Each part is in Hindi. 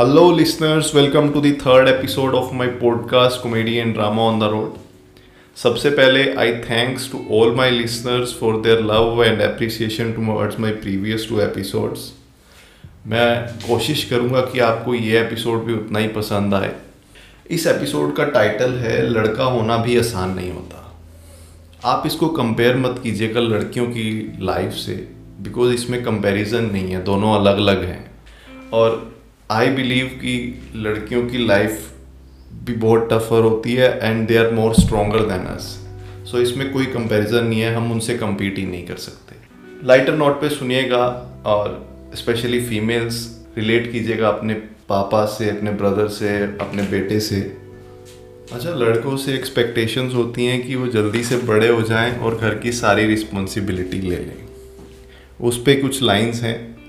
Hello, listeners. Welcome to the third episode of my podcast, Comedy and Drama on the Road. सबसे पहले I thanks to all my listeners for their love and appreciation to towards my previous two episodes मैं कोशिश करूँगा कि आपको ये एपिसोड भी उतना ही पसंद आए इस एपिसोड का टाइटल है लड़का होना भी आसान नहीं होता आप इसको कंपेयर मत कीजिएगा लड़कियों की लाइफ से बिकॉज़ इसमें कंपैरिजन नहीं है दोनों अलग अलग हैं और आई बिलीव कि लड़कियों की लाइफ भी बहुत टफर होती है and they are more stronger than us so इसमें कोई कंपैरिजन नहीं है, हम उनसे कम्पीट ही नहीं कर सकते। लाइटर नोट पे सुनिएगा और स्पेशली फीमेल्स रिलेट कीजिएगा अपने पापा से, अपने ब्रदर से, अपने बेटे से। अच्छा लड़कों से एक्सपेक्टेशंस होती हैं कि वो जल्दी से बड़े हो जाएँ और घर की सारी रिस्पॉन्सिबिलिटी ले लें। उस पर कुछ लाइंस हैं।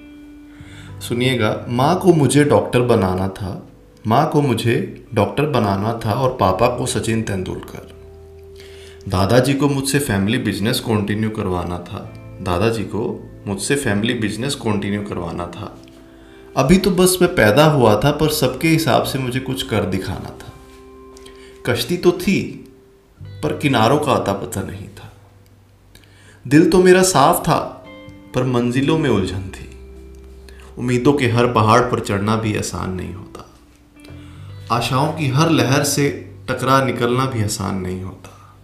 सुनिएगा, माँ को मुझे डॉक्टर बनाना था। माँ को मुझे डॉक्टर बनाना था और पापा को सचिन तेंदुलकर। दादाजी को मुझसे फैमिली बिज़नेस कंटिन्यू करवाना था। दादाजी को मुझसे फैमिली बिज़नेस कंटिन्यू करवाना था। अभी तो बस मैं पैदा हुआ था, पर सबके हिसाब से मुझे कुछ कर दिखाना था। कश्ती तो थी, पर किनारों का आता पता नहीं था। दिल तो मेरा साफ़ था, पर मंजिलों में उलझन थी। उम्मीदों के हर पहाड़ पर चढ़ना भी आसान नहीं होता। आशाओं की हर लहर से टकरा निकलना भी आसान नहीं होता।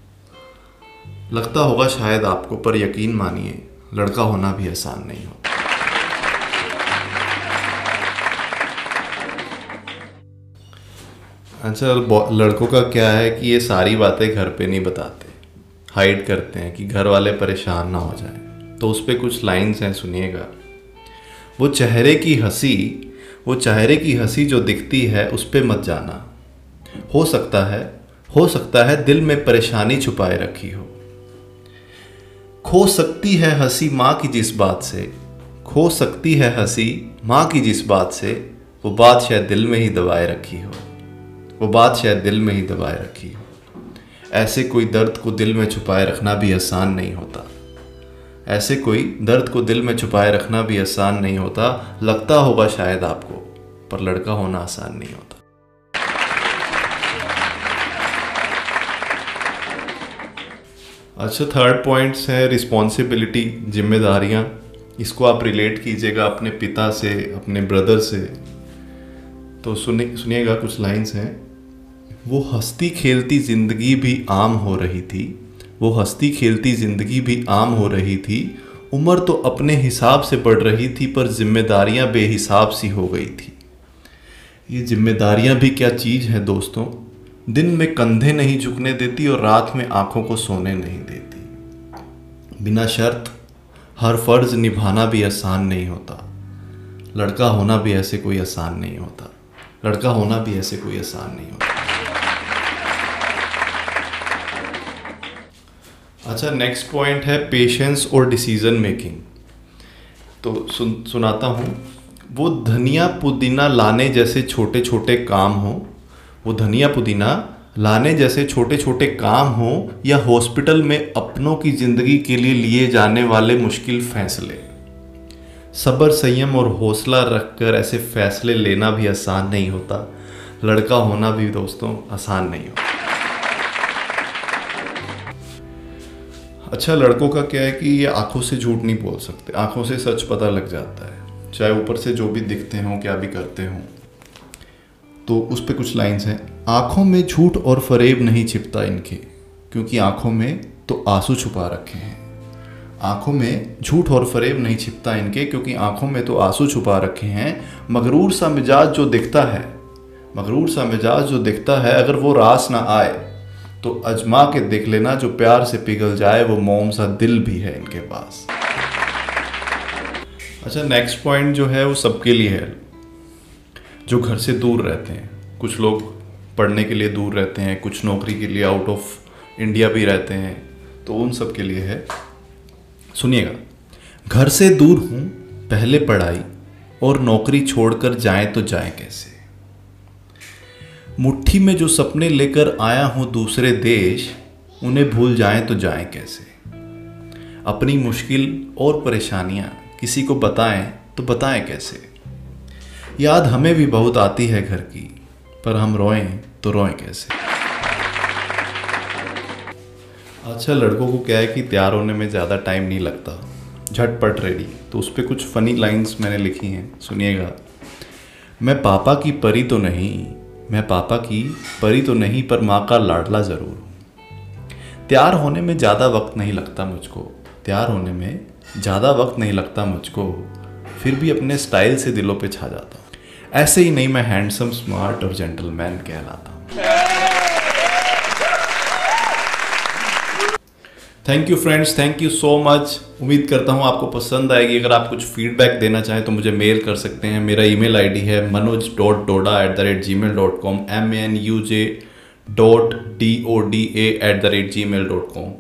लगता होगा शायद आपको, पर यकीन मानिए, लड़का होना भी आसान नहीं होता। अच्छा लड़कों का क्या है कि ये सारी बातें घर पे नहीं बताते। हाइड करते हैं कि घर वाले परेशान ना हो जाएँ। तो उस पर कुछ लाइंस हैं, सुनिएगा। वो चेहरे की हँसी, वो चेहरे की हँसी जो दिखती है, उस पर मत जाना। हो सकता है, हो सकता है दिल में परेशानी छुपाए रखी हो। खो सकती है हँसी माँ की जिस बात से, खो सकती है हँसी माँ की जिस बात से, वो बात शायद दिल में ही दबाए रखी हो। वो बात शायद दिल में ही दबाए रखी हो। ऐसे कोई दर्द को दिल में छुपाए रखना भी आसान नहीं होता। ऐसे कोई दर्द को दिल में छुपाए रखना भी आसान नहीं होता। लगता होगा शायद आपको, पर लड़का होना आसान नहीं होता। अच्छा थर्ड पॉइंट्स है रिस्पॉन्सिबिलिटी जिम्मेदारियाँ। इसको आप रिलेट कीजिएगा अपने पिता से, अपने ब्रदर से। तो सुनिए सुनिएगा कुछ लाइंस हैं। वो हंसती खेलती ज़िंदगी भी आम हो रही थी। वो हंसती खेलती ज़िंदगी भी आम हो रही थी। उम्र तो अपने हिसाब से बढ़ रही थी, पर जिम्मेदारियाँ बेहिसाब सी हो गई थी। ये जिम्मेदारियाँ भी क्या चीज़ है दोस्तों? दिन में कंधे नहीं झुकने देती और रात में आँखों को सोने नहीं देती। बिना शर्त, हर फ़र्ज़ निभाना भी आसान नहीं होता। लड़का होना भी ऐसे कोई आसान नहीं होता। लड़का होना भी ऐसे कोई आसान नहीं होता। अच्छा नेक्स्ट पॉइंट है पेशेंस और डिसीज़न मेकिंग तो सुन, सुनाता हूँ. वो धनिया पुदीना लाने जैसे छोटे छोटे काम हो, वो धनिया पुदीना लाने जैसे छोटे छोटे काम हो या हॉस्पिटल में अपनों की ज़िंदगी के लिए लिए जाने वाले मुश्किल फैसले. सब्र, संयम और हौसला रखकर ऐसे फैसले लेना भी आसान नहीं होता. लड़का होना भी दोस्तों आसान नहीं होता. अच्छा लड़कों का क्या है कि ये आँखों से झूठ नहीं बोल सकते। आँखों से सच पता लग जाता है। चाहे ऊपर से जो भी दिखते हों, क्या भी करते हों। तो उस पर कुछ लाइंस हैं। आँखों में झूठ और फरेब नहीं छिपता इनके, क्योंकि आँखों में तो आँसू छुपा रखे हैं। आँखों में झूठ और फरेब नहीं छिपता इनके, क्योंकि आँखों में तो आँसू छुपा रखे हैं। मगरूर सा मिजाज जो दिखता है, मगरूर सा मिजाज जो दिखता है, अगर वो रास ना आए तो अजमा के देख लेना, जो प्यार से पिघल जाए, वो मोम सा दिल भी है इनके पास। अच्छा नेक्स्ट पॉइंट जो है, वो सबके लिए है। जो घर से दूर रहते हैं। कुछ लोग पढ़ने के लिए दूर रहते हैं, कुछ नौकरी के लिए आउट ऑफ़ इंडिया भी रहते हैं। तो उन सब के लिए है। सुनिएगा। घर से दूर हूँ, पहले पढ़ाई, और नौकरी छोड़कर जाए तो जाए कैसे? मुट्ठी में जो सपने लेकर आया हूँ दूसरे देश, उन्हें भूल जाएँ तो जाएँ कैसे? अपनी मुश्किल और परेशानियाँ किसी को बताएँ तो बताएँ कैसे? याद हमें भी बहुत आती है घर की, पर हम रोएँ तो रोएँ कैसे? अच्छा लड़कों को क्या है कि तैयार होने में ज़्यादा टाइम नहीं लगता। झटपट रेडी तो उस पर कुछ फनी लाइंस मैंने लिखी हैं, सुनिएगा। मैं पापा की परी तो नहीं मैं पापा की परी तो नहीं, पर माँ का लाडला ज़रूर हूँ। तैयार होने में ज़्यादा वक्त नहीं लगता मुझको। तैयार होने में ज़्यादा वक्त नहीं लगता मुझको। फिर भी अपने स्टाइल से दिलों पे छा जाता हूँ। ऐसे ही नहीं, मैं हैंडसम, स्मार्ट और जेंटलमैन कहलाता हूँ। Thank you friends thank you so much उम्मीद करता हूँ आपको पसंद आएगी। अगर आप कुछ फीडबैक देना चाहें तो मुझे मेल कर सकते हैं। मेरा ईमेल आईडी है Manoj dot Doda at the rate Gmail dot com M N U J dot D O D A at the rate Gmail dot com